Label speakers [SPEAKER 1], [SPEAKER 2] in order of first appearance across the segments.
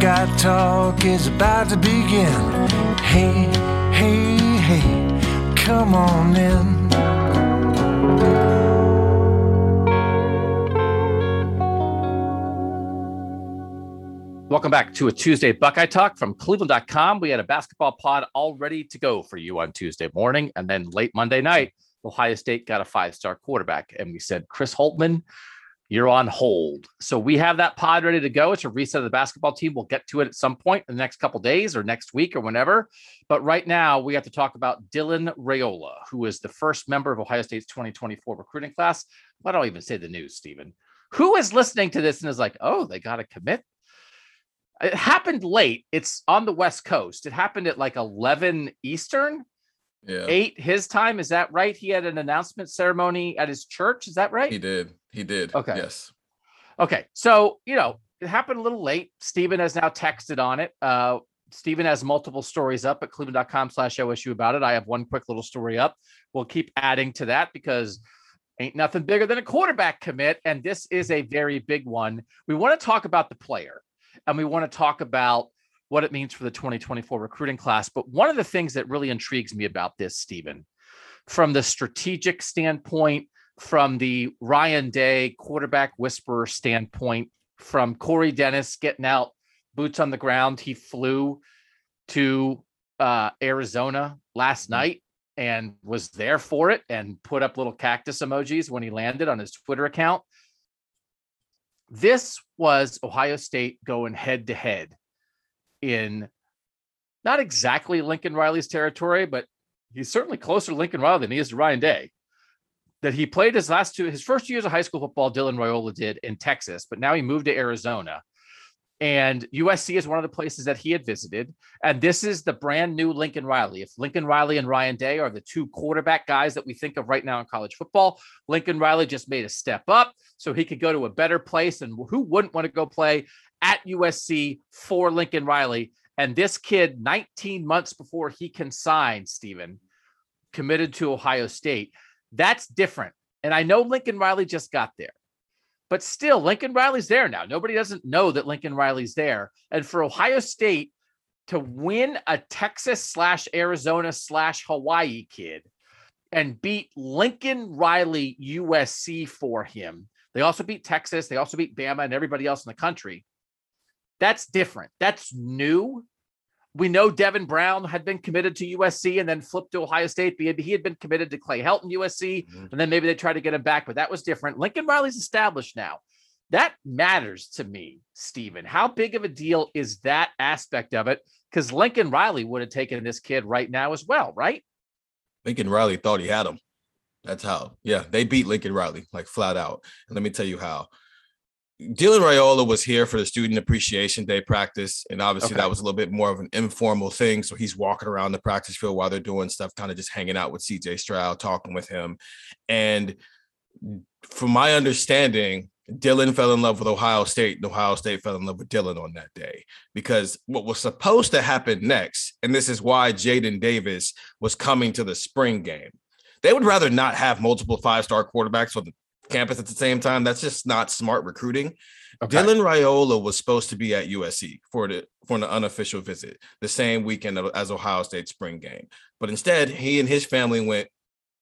[SPEAKER 1] Buckeye Talk is about to begin. Hey, hey, hey, come on in.
[SPEAKER 2] Welcome back to a Tuesday Buckeye Talk from Cleveland.com. We had a basketball pod all ready to go for you on Tuesday morning. And then late Monday night, Ohio State got a five star quarterback. And we said, Chris Holtmann, you're on hold. So we have that pod ready to go. It's a reset of the basketball team. We'll get to it at some point in the next couple days or next week or whenever. But right now, we have to talk about Dylan Raiola, who is the first member of Ohio State's 2024 recruiting class. Why don't I even say the news, Stephen? Who is listening to this and is like, oh, they got to commit? It happened late. It's on the West Coast. It happened at like 11 Eastern,
[SPEAKER 3] Yeah,
[SPEAKER 2] eight his time. Is that right? He had an announcement ceremony at his church. Is that right?
[SPEAKER 3] he did. He did.
[SPEAKER 2] Okay.
[SPEAKER 3] Yes.
[SPEAKER 2] Okay. So, you know, it happened a little late. Stephen has now texted on it. Uh, Stephen has multiple stories up at cleveland.com slash OSU about it. I have one quick little story up. We'll keep adding to that because ain't nothing bigger than a quarterback commit. And this is a very big one. We want to talk about the player and we want to talk about what it means for the 2024 recruiting class. But one of the things that really intrigues me about this, Stephen, from the strategic standpoint, from the Ryan Day quarterback whisperer standpoint, from Corey Dennis getting out boots on the ground, he flew to uh, Arizona last night and was there for it and put up little cactus emojis when he landed on his Twitter account. This was Ohio State going head to head in not exactly Lincoln Riley's territory, but he's certainly closer to Lincoln Riley than he is to Ryan Day. That he played his last two, his first years of high school football, Dylan Raiola did in Texas, but now he moved to Arizona. And USC is one of the places that he had visited. And this is the brand new Lincoln Riley. If Lincoln Riley and Ryan Day are the two quarterback guys that we think of right now in college football, Lincoln Riley just made a step up so he could go to a better place. And who wouldn't want to go play at USC for Lincoln Riley? And this kid, 19 months before he can sign, Stephen, committed to Ohio State. That's different. And I know Lincoln Riley just got there. But still, Lincoln Riley's there now. Nobody doesn't know that Lincoln Riley's there. And for Ohio State to win a Texas slash Arizona slash Hawaii kid and beat Lincoln Riley USC for him, they also beat Texas, they also beat Bama and everybody else in the country. That's different. That's new. We know Devin Brown had been committed to USC and then flipped to Ohio State. He had, he had been committed to Clay Helton USC,
[SPEAKER 3] Mhm.
[SPEAKER 2] and then maybe they tried to get him back, but that was different. Lincoln Riley's established now. That matters to me, Stephen. How big of a deal is that aspect of it? Because Lincoln Riley would have taken this kid right now as well, right?
[SPEAKER 3] Lincoln Riley thought he had him. That's how. Yeah, they beat Lincoln Riley like flat out. And let me tell you how. Dylan Raiola was here for the student appreciation day practice, and obviously
[SPEAKER 2] Okay.
[SPEAKER 3] that was a little bit more of an informal thing. So he's walking around the practice field while they're doing stuff, kind of just hanging out with CJ Stroud, talking with him. And from my understanding, Dylan fell in love with Ohio State, and Ohio State fell in love with Dylan on that day. Because what was supposed to happen next, and this is why Jaden Davis was coming to the spring game, they would rather not have multiple five star quarterbacks on the campus at the same time. That's just not smart recruiting. Dylan Raiola was supposed to be at USC for the for an unofficial visit the same weekend as Ohio State spring game, but instead he and his family went.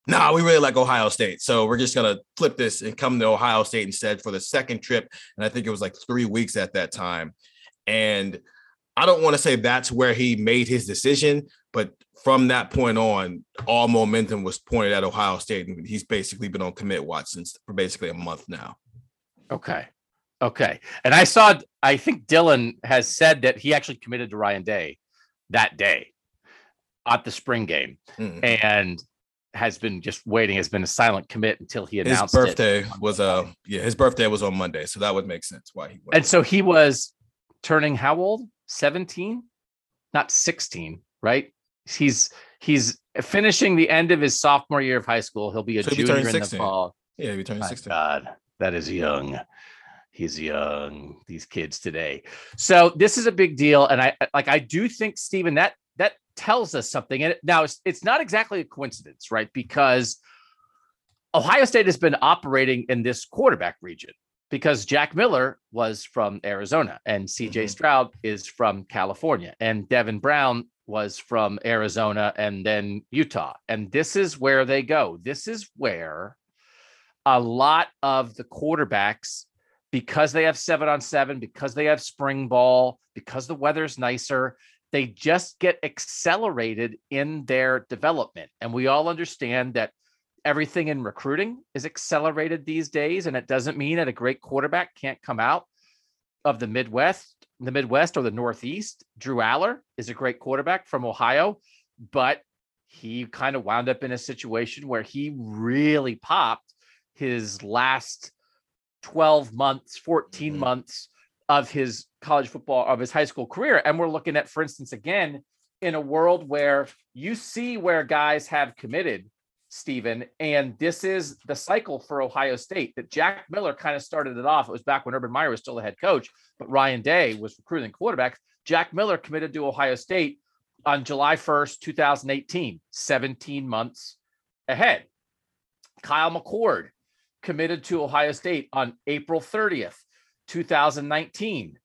[SPEAKER 3] Nah, we really like Ohio State, so we're just gonna flip this and come to Ohio State instead for the second trip. And I think it was like three weeks at that time. And I don't want to say that's where he made his decision, but from that point on, all momentum was pointed at Ohio State, and he's basically been on commit watch since for basically a month now.
[SPEAKER 2] Okay. Okay. And I saw, I think Dylan has said that he actually committed to Ryan Day that day at the spring game
[SPEAKER 3] Mm.
[SPEAKER 2] and has been just waiting, has been a silent commit until he announced.
[SPEAKER 3] His
[SPEAKER 2] birthday
[SPEAKER 3] was uh yeah, his birthday was on Monday, so that would make sense why he went.
[SPEAKER 2] And so he was turning how old? 17? Not 16, right? He's he's finishing the end of his sophomore year of high school. He'll be a
[SPEAKER 3] So he'll be
[SPEAKER 2] junior
[SPEAKER 3] turning
[SPEAKER 2] in the fall.
[SPEAKER 3] yeah, he turned
[SPEAKER 2] My
[SPEAKER 3] 16.
[SPEAKER 2] God, that is young. He's young. These kids today. So this is a big deal, and I like. I do think Stephen that that tells us something. And now it's it's not exactly a coincidence, right? Because Ohio State has been operating in this quarterback region because Jack Miller was from Arizona and CJ
[SPEAKER 3] Mhm.
[SPEAKER 2] Stroud is from California and Devin Brown was from Arizona and then Utah. And this is where they go. This is where a lot of the quarterbacks, because they have seven on seven, because they have spring ball, because the weather's nicer, they just get accelerated in their development. And we all understand that everything in recruiting is accelerated these days. And it doesn't mean that a great quarterback can't come out of the Midwest, the Midwest or the Northeast. Drew Allar is a great quarterback from Ohio, but he kind of wound up in a situation where he really popped his last 12 months, 14
[SPEAKER 3] Mhm.
[SPEAKER 2] months of his college football, of his high school career. And we're looking at, for instance, again, in a world where you see where guys have committed, Stephen, and this is the cycle for Ohio State that Jack Miller kind of started it off. It was back when Urban Meyer was still the head coach, but Ryan Day was recruiting quarterbacks. Jack Miller committed to Ohio State on July 1st, 2018, 17 months ahead. Kyle McCord committed to Ohio State on April 30th, 2019,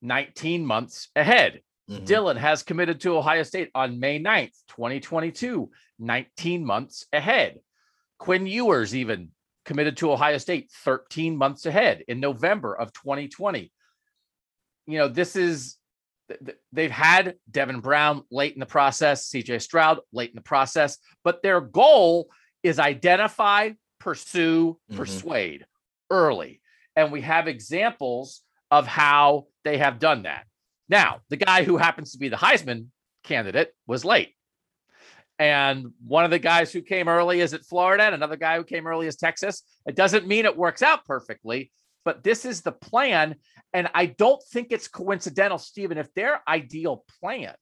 [SPEAKER 2] 19 months ahead.
[SPEAKER 3] Mhm.
[SPEAKER 2] Dylan has committed to Ohio State on May 9th, 2022, 19 months ahead. Quinn Ewers even committed to Ohio State 13 months ahead in November of 2020. You know, this is th- th- they've had Devin Brown late in the process, CJ Stroud late in the process, but their goal is identify, pursue,
[SPEAKER 3] Mhm.
[SPEAKER 2] persuade early. And we have examples of how they have done that. Now, the guy who happens to be the Heisman candidate was late. And one of the guys who came early is at Florida, and another guy who came early is Texas. It doesn't mean it works out perfectly, but this is the plan. And I don't think it's coincidental, Stephen, if their ideal plan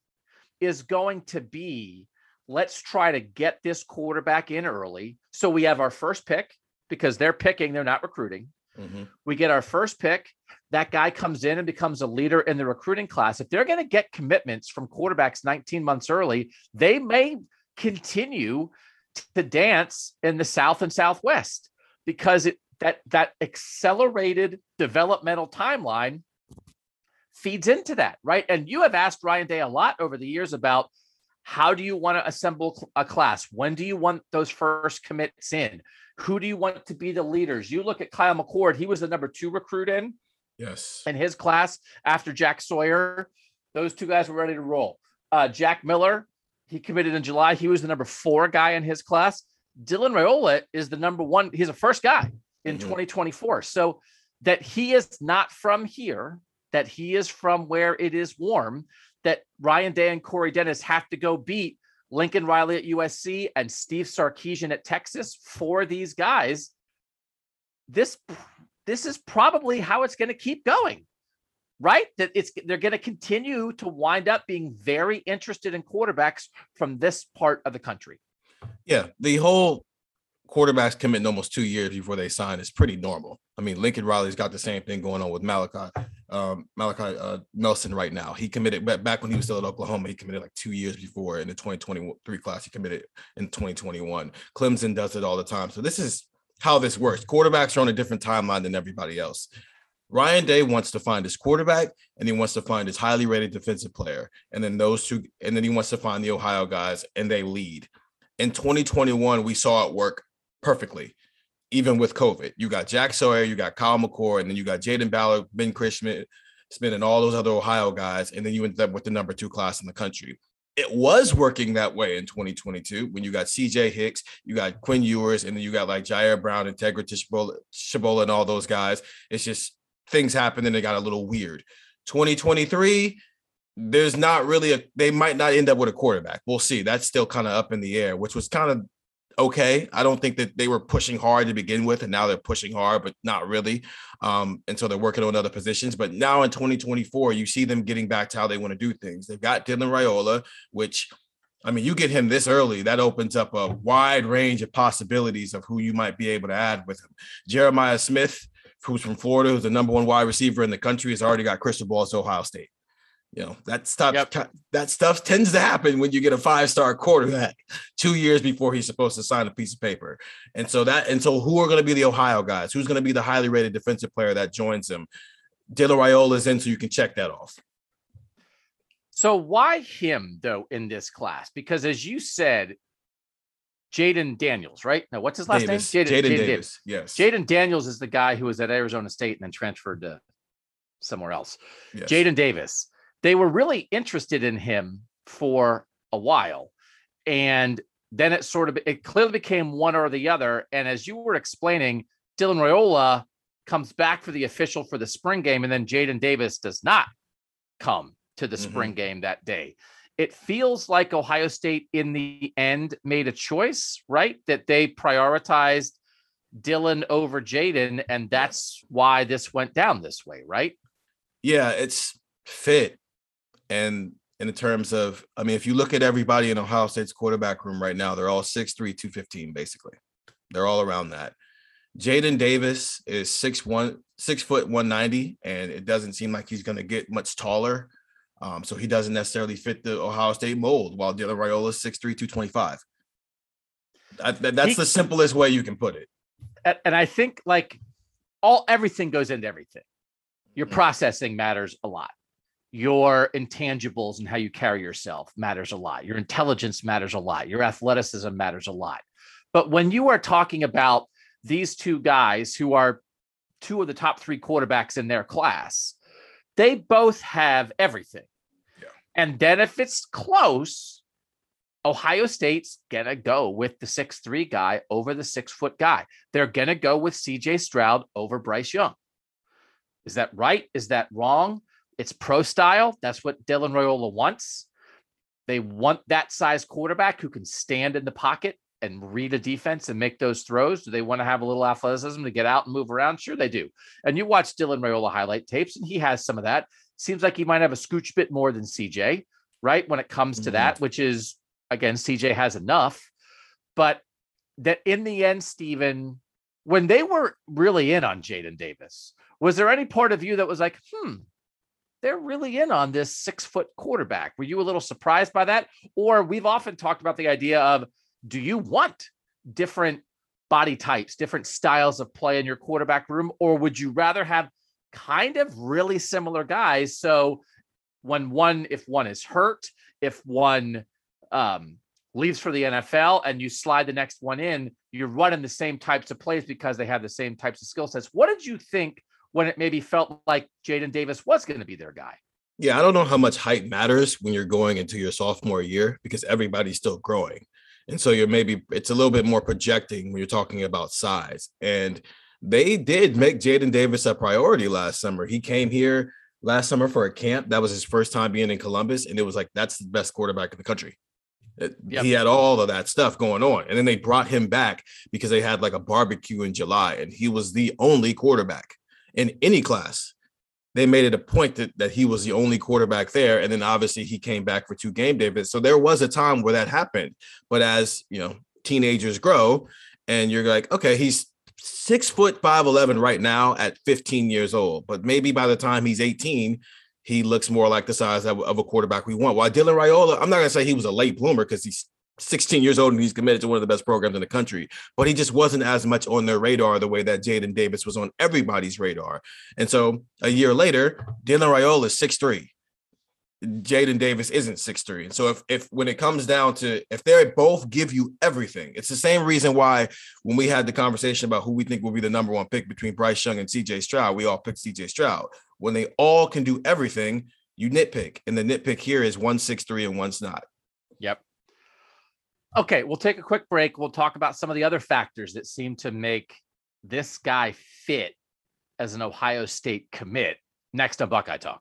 [SPEAKER 2] is going to be let's try to get this quarterback in early. So we have our first pick because they're picking, they're not recruiting.
[SPEAKER 3] Mhm.
[SPEAKER 2] We get our first pick. That guy comes in and becomes a leader in the recruiting class. If they're going to get commitments from quarterbacks 19 months early, they may continue to dance in the South and Southwest because it that that accelerated developmental timeline feeds into that, right? And you have asked Ryan Day a lot over the years about how do you want to assemble a class? When do you want those first commits in? Who do you want to be the leaders? You look at Kyle McCord, he was the number two recruit in
[SPEAKER 3] Yes.
[SPEAKER 2] in his class after Jack Sawyer. Those two guys were ready to roll. Uh, Jack Miller, he committed in July. He was the number four guy in his class. Dylan Raiola is the number one. He's the first guy in
[SPEAKER 3] Mhm.
[SPEAKER 2] 2024. So that he is not from here, that he is from where it is warm, that Ryan Day and Corey Dennis have to go beat Lincoln Riley at USC and Steve Sarkisian at Texas for these guys. This this is probably how it's going to keep going right that it's they're going to continue to wind up being very interested in quarterbacks from this part of the country
[SPEAKER 3] Yeah, the whole quarterbacks committing almost two years before they sign is pretty normal. I mean, Lincoln Riley's got the same thing going on with Malachi, um, Malachi uh, Nelson right now. He committed back when he was still at Oklahoma. He committed like two years before in the 2023 class. He committed in 2021. Clemson does it all the time. So this is how this works. Quarterbacks are on a different timeline than everybody else. Ryan Day wants to find his quarterback and he wants to find his highly rated defensive player. And then those two, and then he wants to find the Ohio guys and they lead. In 2021, we saw it work perfectly, even with COVID. You got Jack Sawyer, you got Kyle McCord, and then you got Jaden Ballard, Ben Christman, Smith, and all those other Ohio guys. And then you ended up with the number two class in the country. It was working that way in 2022 when you got CJ Hicks, you got Quinn Ewers, and then you got like Jyaire Brown, Integra Tshabola, Tshabola, and all those guys. It's just things happened and it got a little weird. 2023, there's not really a they might not end up with a quarterback. We'll see. That's still kind of up in the air, which was kind of okay. I don't think that they were pushing hard to begin with, and now they're pushing hard, but not really. Um, and so they're working on other positions. But now in 2024, you see them getting back to how they want to do things. They've got Dylan Raiola, which I mean, you get him this early, that opens up a wide range of possibilities of who you might be able to add with him. Jeremiah Smith, who's from Florida, who's the number one wide receiver in the country, has already got crystal balls to Ohio State. You know, that stuff yep. that stuff tends to happen when you get a five-star quarterback two years before he's supposed to sign a piece of paper. And so that and so who are going to be the Ohio guys? Who's going to be the highly rated defensive player that joins him? Dylan Raiola is in, so you can check that off.
[SPEAKER 2] So why him though in this class? Because as you said, Jayden Daniels, right? No, what's his last
[SPEAKER 3] Davis.
[SPEAKER 2] name?
[SPEAKER 3] Jayden Davis. Davis. Yes.
[SPEAKER 2] Jayden Daniels is the guy who was at Arizona State and then transferred to somewhere else. Yes. Jayden Davis. They were really interested in him for a while. And then it sort of it clearly became one or the other. And as you were explaining, Dylan Raiola comes back for the official for the spring game, and then Jaden Davis does not come to the mm-hmm. spring game that day. It feels like Ohio State in the end made a choice, right? That they prioritized Dylan over Jaden, and that's why this went down this way, right?
[SPEAKER 3] Yeah, it's fit. And in terms of, I mean, if you look at everybody in Ohio State's quarterback room right now, they're all 6'3, 215, basically. They're all around that. Jaden Davis is six one, six foot 190, and it doesn't seem like he's going to get much taller. Um, so he doesn't necessarily fit the Ohio State mold, while Dylan Raiola is 6'3, 225. That, that's he, the simplest way you can put it.
[SPEAKER 2] And I think like all everything goes into everything. Your mm-hmm. processing matters a lot. Your intangibles and how you carry yourself matters a lot. Your intelligence matters a lot. Your athleticism matters a lot. But when you are talking about these two guys who are two of the top three quarterbacks in their class, they both have everything. Yeah. And then if it's close, Ohio State's gonna go with the six three guy over the six foot guy. They're gonna go with CJ Stroud over Bryce Young. Is that right? Is that wrong? It's pro style. That's what Dylan Raiola wants. They want that size quarterback who can stand in the pocket and read a defense and make those throws? Do they want to have a little athleticism to get out and move around? Sure, they do. And you watch Dylan Raiola highlight tapes, and he has some of that. Seems like he might have a scooch bit more than CJ, right? When it comes to mm-hmm. that, which is again, CJ has enough. But that in the end, Stephen, when they were really in on Jaden Davis, was there any part of you that was like, hmm, they're really in on this six foot quarterback? Were you a little surprised by that? Or we've often talked about the idea of do you want different body types, different styles of play in your quarterback room, or would you rather have kind of really similar guys? So when one, if one is hurt, if one um, leaves for the NFL and you slide the next one in, you're running the same types of plays because they have the same types of skill sets. What did you think when it maybe felt like Jaden Davis was going to be their guy?
[SPEAKER 3] Yeah, I don't know how much height matters when you're going into your sophomore year because everybody's still growing. And so you're maybe it's a little bit more projecting when you're talking about size. And they did make Jaden Davis a priority last summer. He came here last summer for a camp. That was his first time being in Columbus. And it was like, that's the best quarterback in the country. Yep. He had all of that stuff going on. And then they brought him back because they had like a barbecue in July. And he was the only quarterback in any class they made it a point that, that he was the only quarterback there. And then obviously he came back for two game David. So there was a time where that happened. But as you know, teenagers grow, and you're like, okay, he's six foot five eleven right now at 15 years old. But maybe by the time he's 18, he looks more like the size of, of a quarterback we want. While Dylan Raiola, I'm not gonna say he was a late bloomer because he's 16 years old and he's committed to one of the best programs in the country, but he just wasn't as much on their radar the way that Jaden Davis was on everybody's radar. And so a year later, Dylan Raiola is 6'3. Jaden Davis isn't 6'3. And so if if when it comes down to if they both give you everything, it's the same reason why when we had the conversation about who we think will be the number one pick between Bryce Young and CJ Stroud, we all picked CJ Stroud. When they all can do everything, you nitpick. And the nitpick here is one six three and one's not.
[SPEAKER 2] Yep. Okay, we'll take a quick break. We'll talk about some of the other factors that seem to make this guy fit as an Ohio State commit. Next on Buckeye Talk.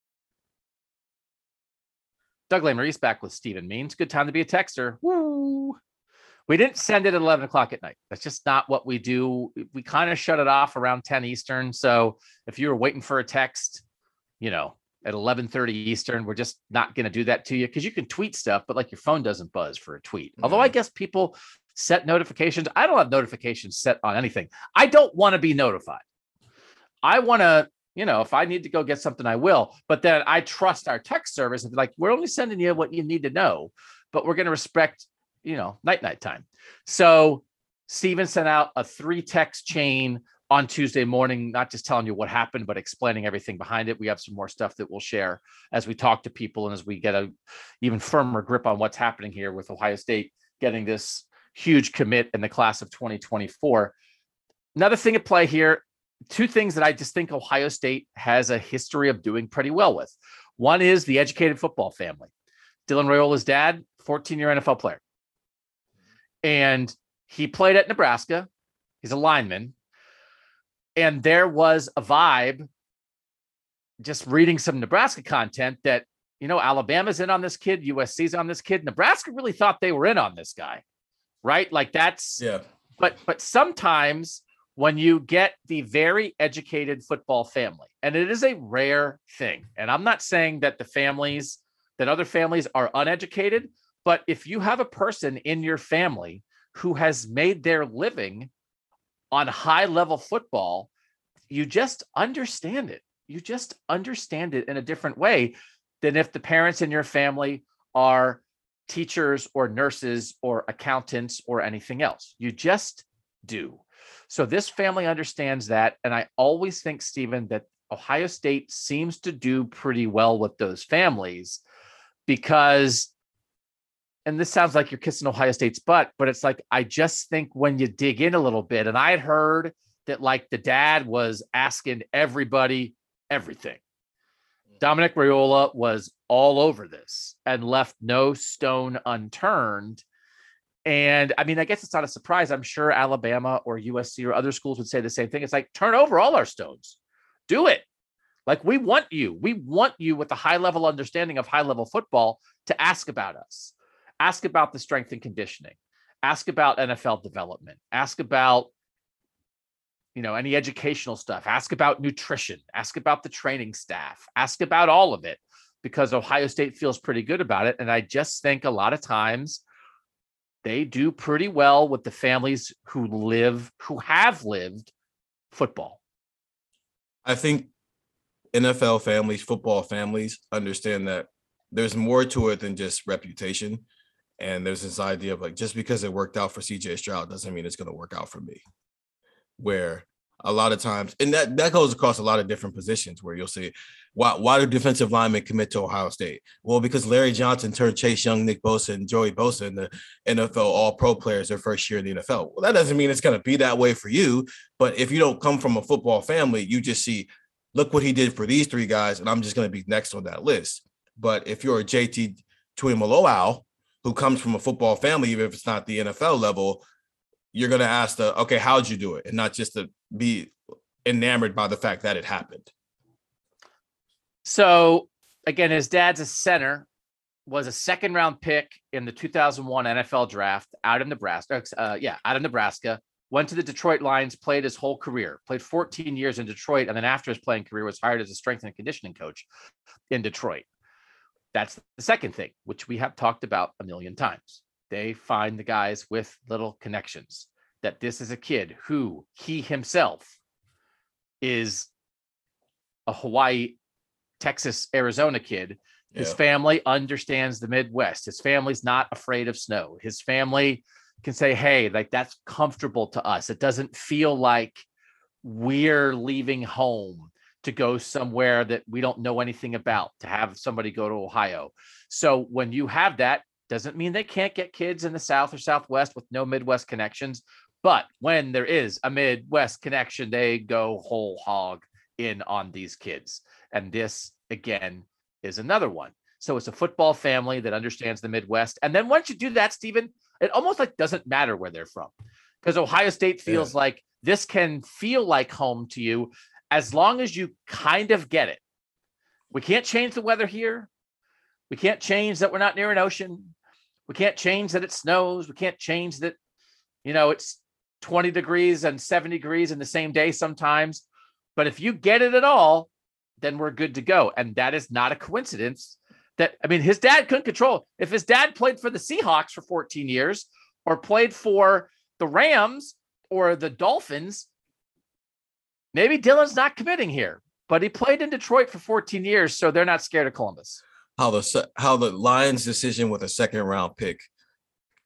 [SPEAKER 2] Doug Lesmerises back with Stephen Means. Good time to be a texter. Woo! We didn't send it at 11 o'clock at night. That's just not what we do. We kind of shut it off around 10 Eastern. So if you were waiting for a text, you know, at 11:30 Eastern, we're just not going to do that to you because you can tweet stuff, but like your phone doesn't buzz for a tweet. Although I guess people set notifications. I don't have notifications set on anything. I don't want to be notified. I want to you know, if I need to go get something, I will. But then I trust our text service and like, we're only sending you what you need to know, but we're going to respect, you know, night night time. So Steven sent out a three text chain on Tuesday morning, not just telling you what happened, but explaining everything behind it. We have some more stuff that we'll share as we talk to people and as we get a even firmer grip on what's happening here with Ohio State getting this huge commit in the class of 2024. Another thing at play here two things that I just think Ohio State has a history of doing pretty well with. One is the educated football family. Dylan Raiola's dad, 14 year NFL player. And he played at Nebraska. He's a lineman. And there was a vibe just reading some Nebraska content that, you know, Alabama's in on this kid, USC's on this kid. Nebraska really thought they were in on this guy, right? Like that's,
[SPEAKER 3] yeah.
[SPEAKER 2] But, but sometimes when you get the very educated football family, and it is a rare thing. And I'm not saying that the families, that other families are uneducated, but if you have a person in your family who has made their living on high level football, you just understand it. You just understand it in a different way than if the parents in your family are teachers or nurses or accountants or anything else. You just do. So this family understands that. And I always think, Stephen, that Ohio State seems to do pretty well with those families because, and this sounds like you're kissing Ohio State's butt, but it's like, I just think when you dig in a little bit, and I had heard that like the dad was asking everybody everything. Mm. Dominic Raiola was all over this and left no stone unturned and I mean, I guess it's not a surprise. I'm sure Alabama or USC or other schools would say the same thing. It's like turn over all our stones, do it. Like we want you. We want you with a high level understanding of high level football to ask about us, ask about the strength and conditioning, ask about NFL development, ask about you know any educational stuff, ask about nutrition, ask about the training staff, ask about all of it because Ohio State feels pretty good about it. And I just think a lot of times they do pretty well with the families who live, who have lived football.
[SPEAKER 3] I think NFL families, football families understand that there's more to it than just reputation. And there's this idea of like, just because it worked out for CJ Stroud doesn't mean it's going to work out for me. Where a lot of times, and that that goes across a lot of different positions where you'll see why why do defensive linemen commit to Ohio State? Well, because Larry Johnson turned Chase Young, Nick Bosa, and Joey Bosa into NFL All Pro players their first year in the NFL. Well, that doesn't mean it's going to be that way for you. But if you don't come from a football family, you just see, look what he did for these three guys, and I'm just going to be next on that list. But if you're a JT Tuimoloau who comes from a football family, even if it's not the NFL level, you're going to ask the okay, how'd you do it, and not just to be enamored by the fact that it happened.
[SPEAKER 2] So again, his dad's a center, was a second round pick in the 2001 NFL draft out of Nebraska. Uh, yeah, out of Nebraska. Went to the Detroit Lions, played his whole career, played 14 years in Detroit, and then after his playing career was hired as a strength and conditioning coach in Detroit. That's the second thing, which we have talked about a million times. They find the guys with little connections. That this is a kid who he himself is a Hawaii, Texas, Arizona kid. His yeah. family understands the Midwest. His family's not afraid of snow. His family can say, hey, like that's comfortable to us. It doesn't feel like we're leaving home to go somewhere that we don't know anything about, to have somebody go to Ohio. So when you have that, doesn't mean they can't get kids in the South or Southwest with no Midwest connections. But when there is a Midwest connection, they go whole hog in on these kids. And this, again, is another one. So it's a football family that understands the Midwest. And then once you do that, Stephen, it almost like doesn't matter where they're from because Ohio State feels yeah. like this can feel like home to you as long as you kind of get it. We can't change the weather here. We can't change that we're not near an ocean. We can't change that it snows. We can't change that, you know, it's 20 degrees and 70 degrees in the same day sometimes. But if you get it at all, then we're good to go. And that is not a coincidence that, I mean, his dad couldn't control. If his dad played for the Seahawks for 14 years or played for the Rams or the Dolphins, maybe Dylan's not committing here. But he played in Detroit for 14 years, so they're not scared of Columbus.
[SPEAKER 3] How the how the Lions' decision with a second round pick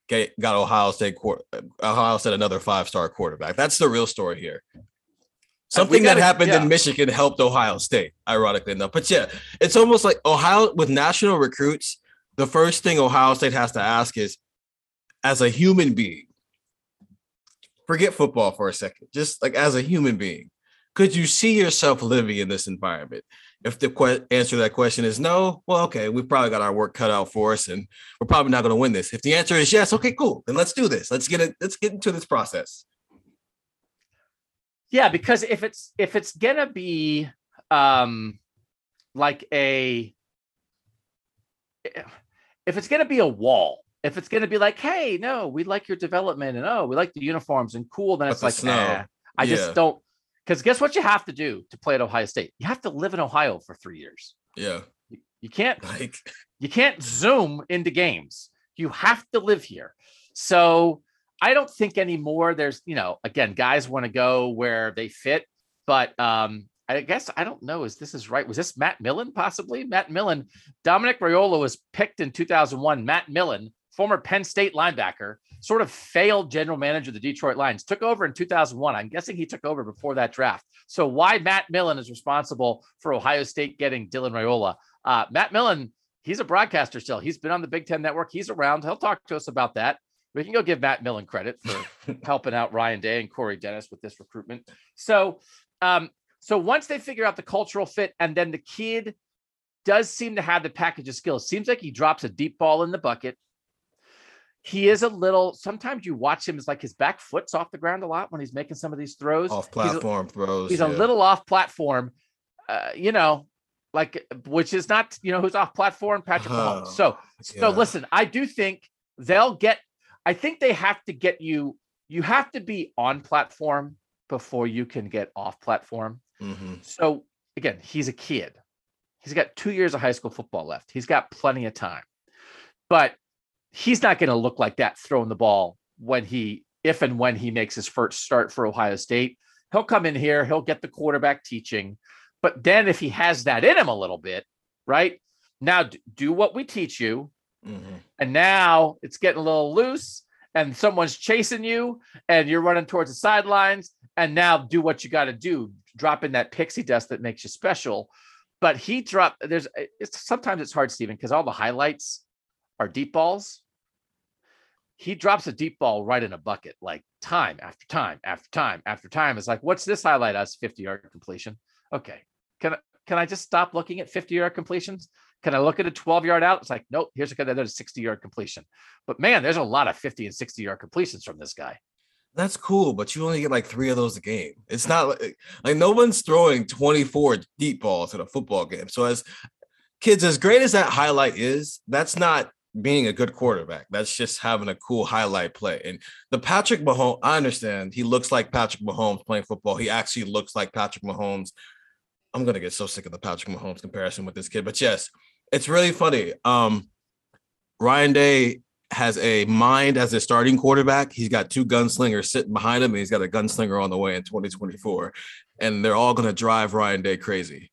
[SPEAKER 3] got Ohio State uh, Ohio State another five star quarterback. That's the real story here. Something gotta, that happened yeah. in Michigan helped Ohio State, ironically enough. But yeah, it's almost like Ohio with national recruits. The first thing Ohio State has to ask is, as a human being, forget football for a second, just like as a human being, could you see yourself living in this environment? If the que- answer to that question is no, well, okay, we've probably got our work cut out for us, and we're probably not going to win this. If the answer is yes, okay, cool, then let's do this. Let's get it. Let's get into this process.
[SPEAKER 2] Yeah, because if it's if it's gonna be um like a if it's gonna be a wall, if it's gonna be like, hey, no, we like your development and oh, we like the uniforms and cool, then it's like, nah, I yeah. just don't because guess what you have to do to play at Ohio State? You have to live in Ohio for three years.
[SPEAKER 3] Yeah.
[SPEAKER 2] You, you can't like you can't zoom into games. You have to live here. So I don't think anymore. There's, you know, again, guys want to go where they fit, but um, I guess I don't know. Is this is right? Was this Matt Millen possibly? Matt Millen, Dominic Raiola was picked in 2001. Matt Millen, former Penn State linebacker, sort of failed general manager of the Detroit Lions, took over in 2001. I'm guessing he took over before that draft. So why Matt Millen is responsible for Ohio State getting Dylan Raiola? Uh, Matt Millen, he's a broadcaster still. He's been on the Big Ten Network. He's around. He'll talk to us about that. We can go give Matt Millen credit for helping out Ryan Day and Corey Dennis with this recruitment. So, um, so once they figure out the cultural fit, and then the kid does seem to have the package of skills. Seems like he drops a deep ball in the bucket he is a little sometimes you watch him as like his back foot's off the ground a lot when he's making some of these throws
[SPEAKER 3] off platform
[SPEAKER 2] he's
[SPEAKER 3] a, throws
[SPEAKER 2] he's yeah. a little off platform uh, you know like which is not you know who's off platform patrick uh, Mahomes. so yeah. so listen i do think they'll get i think they have to get you you have to be on platform before you can get off platform mm-hmm. so again he's a kid he's got two years of high school football left he's got plenty of time but he's not going to look like that throwing the ball when he, if and when he makes his first start for Ohio State. He'll come in here, he'll get the quarterback teaching. But then if he has that in him a little bit, right? Now do what we teach you. Mm-hmm. And now it's getting a little loose and someone's chasing you and you're running towards the sidelines. And now do what you got to do, drop in that pixie dust that makes you special. But he dropped, there's, it's sometimes it's hard, Stephen, because all the highlights are deep balls he drops a deep ball right in a bucket, like time after time after time after time. It's like, what's this highlight us 50 yard completion? Okay. Can I, can I just stop looking at 50 yard completions? Can I look at a 12 yard out? It's like, nope, here's a, a 60 yard completion. But man, there's a lot of 50 and 60 yard completions from this guy.
[SPEAKER 3] That's cool, but you only get like three of those a game. It's not like, like no one's throwing 24 deep balls in a football game. So as kids, as great as that highlight is, that's not being a good quarterback. That's just having a cool highlight play. And the Patrick Mahomes, I understand he looks like Patrick Mahomes playing football. He actually looks like Patrick Mahomes. I'm gonna get so sick of the Patrick Mahomes comparison with this kid, but yes, it's really funny. Um, Ryan Day has a mind as a starting quarterback. He's got two gunslingers sitting behind him, and he's got a gunslinger on the way in 2024, and they're all gonna drive Ryan Day crazy.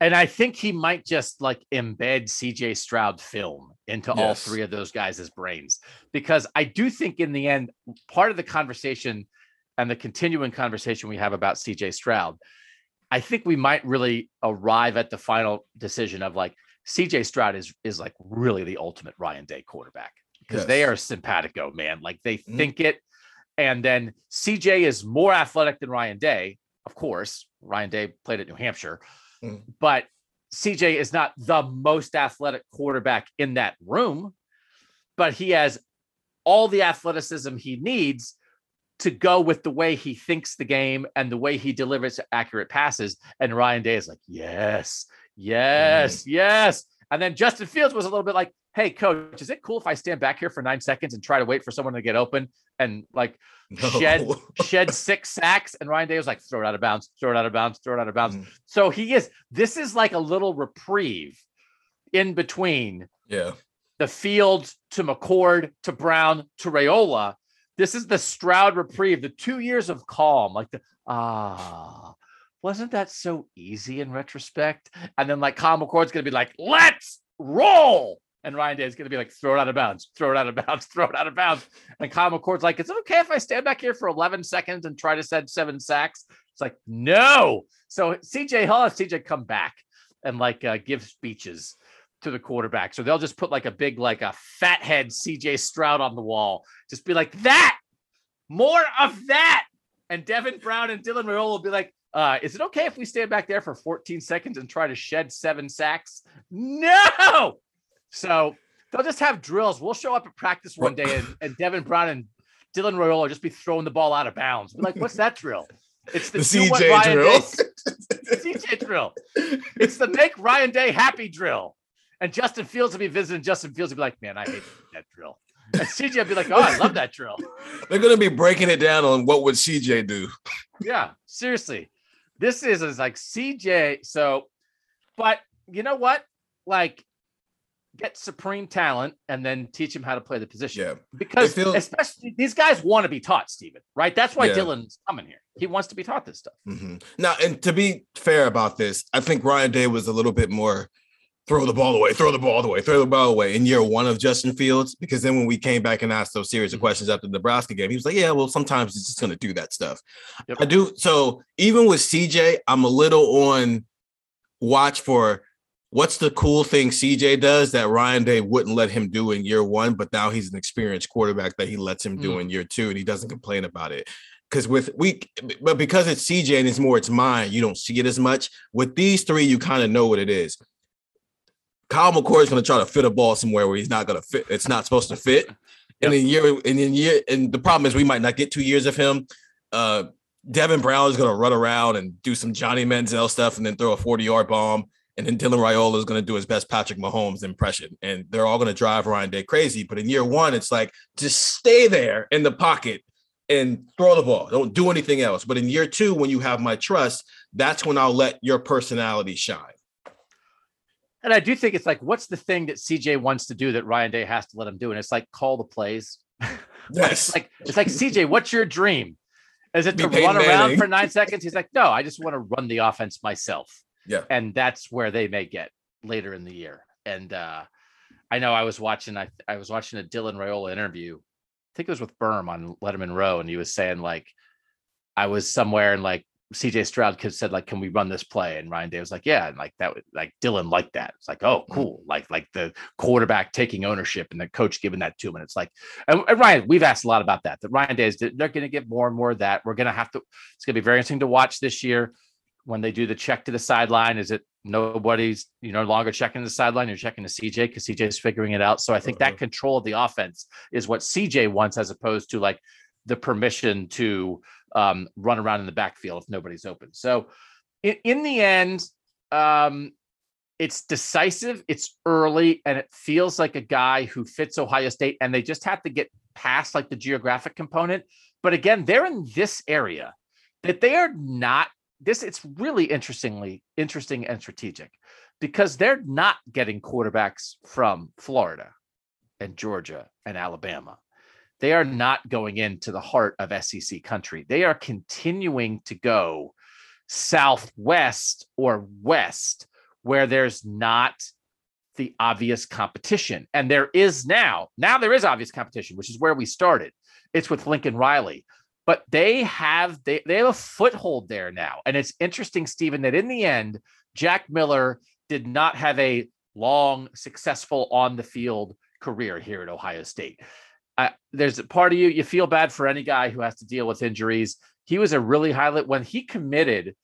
[SPEAKER 2] And I think he might just like embed CJ Stroud film into yes. all three of those guys' brains because I do think in the end, part of the conversation and the continuing conversation we have about CJ Stroud, I think we might really arrive at the final decision of like CJ Stroud is is like really the ultimate Ryan Day quarterback because
[SPEAKER 3] Yes.
[SPEAKER 2] they are simpatico, man. Like they
[SPEAKER 3] Mhm.
[SPEAKER 2] think it. And then CJ is more athletic than Ryan Day, of course. Ryan Day played at New Hampshire,
[SPEAKER 3] Mhm.
[SPEAKER 2] but CJ is not the most athletic quarterback in that room, but he has all the athleticism he needs to go with the way he thinks the game and the way he delivers accurate passes. And Ryan Day is like, yes, yes, mm-hmm. yes. And then Justin Fields was a little bit like, hey, coach, is it cool if I stand back here for nine seconds and try to wait for someone to get open and like
[SPEAKER 3] No.
[SPEAKER 2] shed shed six sacks? And Ryan Day was like, throw it out of bounds, throw it out of bounds, throw it out of bounds.
[SPEAKER 3] Mhm.
[SPEAKER 2] So he is, this is like a little reprieve in between
[SPEAKER 3] Yeah.
[SPEAKER 2] the Fields to McCord to Brown to Raiola. This is the Stroud reprieve, the two years of calm, like the ah, wasn't that so easy in retrospect? And then like Kyle McCord's gonna be like, let's roll. And Ryan Day is gonna be like, throw it out of bounds, throw it out of bounds, throw it out of bounds. And Kyle McCord's like, it's okay if I stand back here for 11 seconds and try to set seven sacks. It's like, no. So CJ, he'll CJ come back and like uh, give speeches to the quarterback. So they'll just put like a big, like a fathead CJ Stroud on the wall. Just be like, that, more of that. And Devin Brown and Dylan Raiola will be like, uh, is it okay if we stand back there for 14 seconds and try to shed seven sacks? No. So they'll just have drills. We'll show up at practice one day and, and Devin Brown and Dylan Raiola will just be throwing the ball out of bounds. Be like, what's that drill? It's the,
[SPEAKER 3] The CJ drill.
[SPEAKER 2] CJ drill. It's the make Ryan Day happy drill. And Justin Fields will be visiting. Justin Fields will be like, man, I hate that drill. And CJ will be like, oh, I love that drill.
[SPEAKER 3] They're gonna be breaking it down on what would CJ do.
[SPEAKER 2] Yeah, seriously. This is, is like CJ. So, but you know what? Like, get supreme talent and then teach him how to play the position.
[SPEAKER 3] Yeah.
[SPEAKER 2] Because
[SPEAKER 3] feel-
[SPEAKER 2] especially these guys want to be taught, Stephen, right? That's why
[SPEAKER 3] Yeah.
[SPEAKER 2] Dylan's coming here. He wants to be taught this stuff.
[SPEAKER 3] Mhm. Now, and to be fair about this, I think Ryan Day was a little bit more throw the ball away, throw the ball away, throw the ball away in year one of Justin Fields. Because then when we came back and asked those series of
[SPEAKER 2] Mm-hmm.
[SPEAKER 3] questions after the Nebraska game, he was like, Yeah, well, sometimes it's just gonna do that stuff.
[SPEAKER 2] Yep.
[SPEAKER 3] I do so even with CJ, I'm a little on watch for what's the cool thing CJ does that Ryan Day wouldn't let him do in year one, but now he's an experienced quarterback that he lets him do
[SPEAKER 2] Mm.
[SPEAKER 3] in year two, and he doesn't complain about it. Because with we, but because it's CJ and it's more it's mine, you don't see it as much. With these three, you kind of know what it is. Kyle McCoy is going to try to fit a ball somewhere where he's not going to fit. It's not supposed to fit. And in year, and in year, and the problem is we might not get two years of him. Uh, Devin Brown is going to run around and do some Johnny Manziel stuff and then throw a 40 yard bomb. And then Dylan Raiola is going to do his best Patrick Mahomes impression. And they're all going to drive Ryan Day crazy. But in year one, it's like just stay there in the pocket and throw the ball. Don't do anything else. But in year two, when you have my trust, that's when I'll let your personality shine.
[SPEAKER 2] And I do think it's like, what's the thing that CJ wants to do that Ryan Day has to let him do? And it's like call the plays.
[SPEAKER 3] Yes.
[SPEAKER 2] It's like it's like CJ, what's your dream? Is it to
[SPEAKER 3] Peyton
[SPEAKER 2] run around for nine seconds? He's like, no, I just want to run the offense myself.
[SPEAKER 3] Yeah.
[SPEAKER 2] And that's where they may get later in the year. And uh I know I was watching I I was watching a Dylan Raiola interview. I think it was with Birm on Letterman Row, and he was saying like I was somewhere and like CJ Stroud could said like, can we run this play? And Ryan Day was like, yeah, and like that would like Dylan liked that. It's like, oh, cool, like like the quarterback taking ownership and the coach giving that to him. And it's like, and, and Ryan, we've asked a lot about that. That Ryan Day is they're going to get more and more of that. We're going to have to. It's going to be very interesting to watch this year when they do the check to the sideline. Is it nobody's you no longer checking the sideline? You're checking to CJ because CJ is figuring it out. So I think
[SPEAKER 3] Uh-huh.
[SPEAKER 2] that control of the offense is what CJ wants, as opposed to like the permission to um, run around in the backfield if nobody's open. So in, in the end, um, it's decisive, it's early, and it feels like a guy who fits Ohio State, and they just have to get past like the geographic component. But again, they're in this area that they are not this it's really interestingly interesting and strategic because they're not getting quarterbacks from Florida and Georgia and Alabama. They are not going into the heart of SEC country. They are continuing to go southwest or west where there's not the obvious competition. And there is now, now there is obvious competition, which is where we started. It's with Lincoln Riley. But they have they, they have a foothold there now. And it's interesting, Stephen, that in the end, Jack Miller did not have a long, successful on the field career here at Ohio State. Uh, there's a part of you, you feel bad for any guy who has to deal with injuries. He was a really highlight when he committed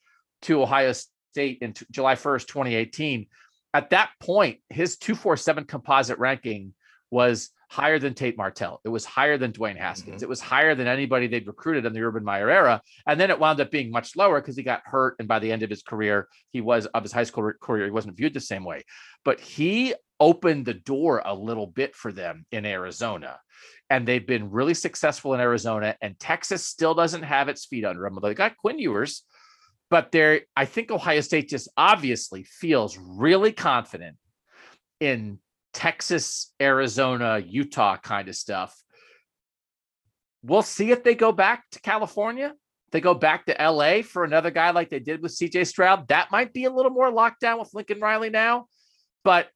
[SPEAKER 2] to Ohio State in t- July 1st, 2018. At that point, his 247 composite ranking was higher than Tate Martell. It was higher than Dwayne Haskins. Mm-hmm. It was higher than anybody they'd recruited in the Urban Meyer era. And then it wound up being much lower because he got hurt. And by the end of his career, he was of his high school career, he wasn't viewed the same way. But he opened the door a little bit for them in Arizona. And they've been really successful in Arizona. And Texas still doesn't have its feet under them. They got Quinn Ewers, but they're, I think Ohio State just obviously feels really confident in Texas, Arizona, Utah kind of stuff. We'll see if they go back to California. They go back to LA for another guy like they did with CJ Stroud. That might be a little more locked down with Lincoln Riley now. But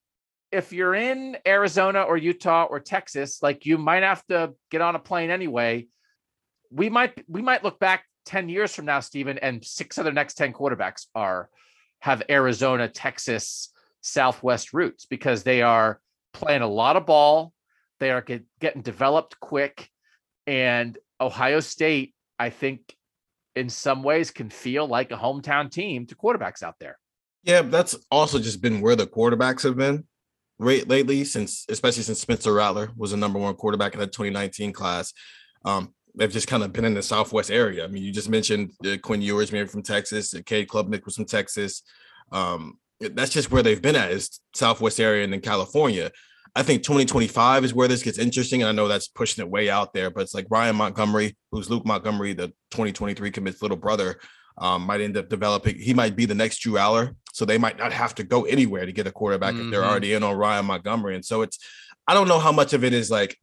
[SPEAKER 2] if you're in Arizona or Utah or Texas, like you might have to get on a plane anyway. We might we might look back 10 years from now, Stephen, and six of the next 10 quarterbacks are have Arizona, Texas, Southwest roots because they are playing a lot of ball. They are get, getting developed quick. And Ohio State, I think, in some ways can feel like a hometown team to quarterbacks out there.
[SPEAKER 3] Yeah, that's also just been where the quarterbacks have been right lately, since especially since Spencer Rattler was a number one quarterback in the 2019 class. Um, they've just kind of been in the Southwest area. I mean, you just mentioned uh, Quinn Ewers, maybe from Texas, uh, Cade Klubnik was from Texas. Um, that's just where they've been at is Southwest area and then California. I think 2025 is where this gets interesting. And I know that's pushing it way out there, but it's like Ryan Montgomery, who's Luke Montgomery, the 2023 commits little brother, um, might end up developing. He might be the next Drew Allar. So they might not have to go anywhere to get a quarterback mm-hmm. if they're mm-hmm. already in on Ryan Montgomery. And so it's, I don't know how much of it is like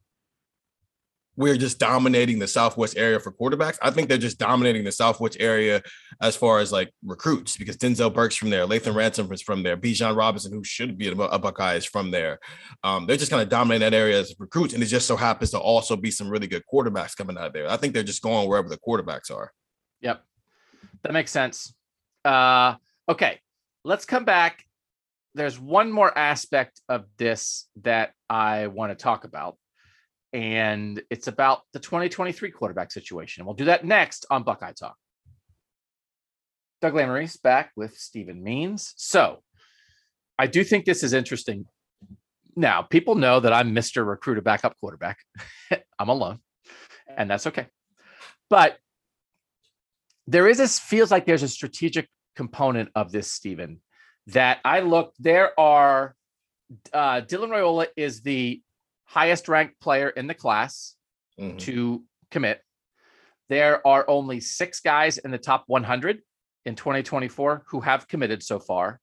[SPEAKER 3] we're just dominating the Southwest area for quarterbacks. I think they're just dominating the Southwest area as far as like recruits because Denzel Burke's from there, Lathan Ransom is from there, Bijan Robinson, who should be a, Buckeye, is from there. Um, they're just kind of dominating that area as recruits, and it just so happens to also be some really good quarterbacks coming out of there. I think they're just going wherever the quarterbacks are.
[SPEAKER 2] Yep, that makes sense. Uh, okay, let's come back. There's one more aspect of this that I want to talk about and it's about the 2023 quarterback situation. We'll do that next on Buckeye Talk. Doug Lesmerises back with Stephen Means. So I do think this is interesting. Now, people know that I'm Mr. Recruiter backup quarterback. I'm alone, and that's okay. But there is this feels like there's a strategic component of this, Stephen, that I look, there are uh, Dylan Raiola is the highest ranked player in the class mm-hmm. to commit. There are only six guys in the top 100 in 2024 who have committed so far.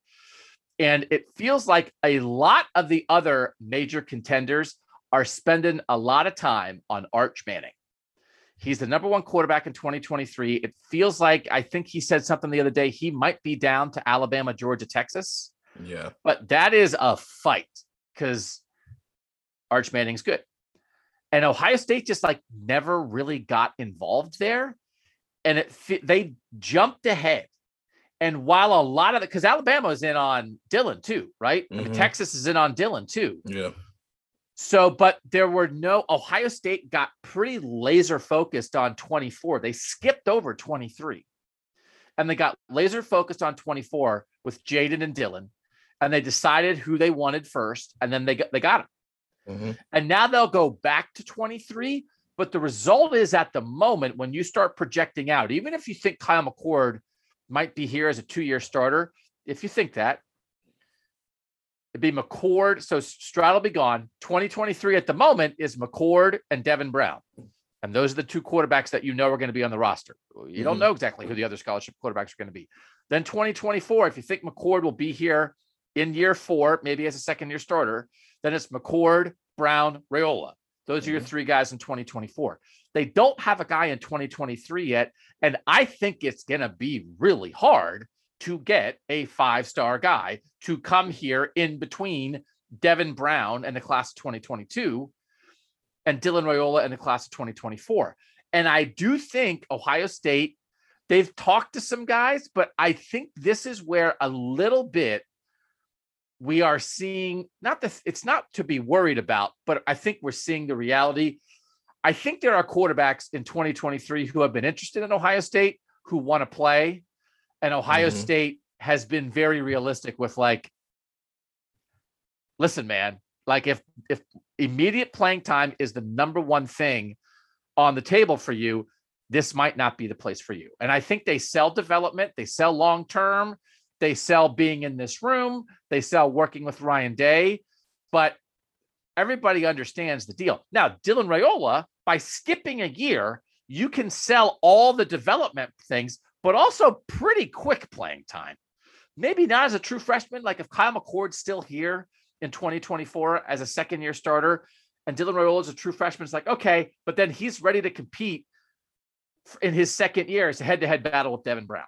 [SPEAKER 2] And it feels like a lot of the other major contenders are spending a lot of time on Arch Manning. He's the number one quarterback in 2023. It feels like I think he said something the other day. He might be down to Alabama, Georgia, Texas.
[SPEAKER 3] Yeah.
[SPEAKER 2] But that is a fight because Arch Manning's good. And Ohio State just like never really got involved there. And it they jumped ahead. And while a lot of it, because Alabama is in on Dylan too, right? Mm-hmm. I mean, mm-hmm. Texas is in on Dylan too.
[SPEAKER 3] Yeah.
[SPEAKER 2] So, but there were no, Ohio State got pretty laser focused on 24. They skipped over 23 and they got laser focused on 24 with Jaden and Dylan. And they decided who they wanted first. And then they got, they got him. Mm-hmm. And now they'll go back to 23. But the result is at the moment when you start projecting out, even if you think Kyle McCord might be here as a two year starter, if you think that, it'd be McCord. So Stroud will be gone. 2023 at the moment is McCord and Devin Brown. And those are the two quarterbacks that you know are going to be on the roster. You mm-hmm. don't know exactly who the other scholarship quarterbacks are going to be. Then 2024, if you think McCord will be here in year four, maybe as a second year starter, then it's McCord, Brown, Raiola. Those are your mm-hmm. three guys in 2024. They don't have a guy in 2023 yet. And I think it's going to be really hard to get a five star guy to come here in between Devin Brown and the class of 2022 and Dylan Raiola and the class of 2024. And I do think Ohio State, they've talked to some guys, but I think this is where a little bit we are seeing not the it's not to be worried about, but I think we're seeing the reality. I think there are quarterbacks in 2023 who have been interested in Ohio State who want to play. And Ohio mm-hmm. State has been very realistic with like, listen, man, like if if immediate playing time is the number one thing on the table for you, this might not be the place for you. And I think they sell development, they sell long term, they sell being in this room, they sell working with Ryan Day, but everybody understands the deal. Now, Dylan Raiola, by skipping a year, you can sell all the development things, but also pretty quick playing time. Maybe not as a true freshman, like if Kyle McCord's still here in 2024 as a second year starter and Dylan Raiola is a true freshman, it's like, okay, but then he's ready to compete in his second year. It's a head to head battle with Devin Brown,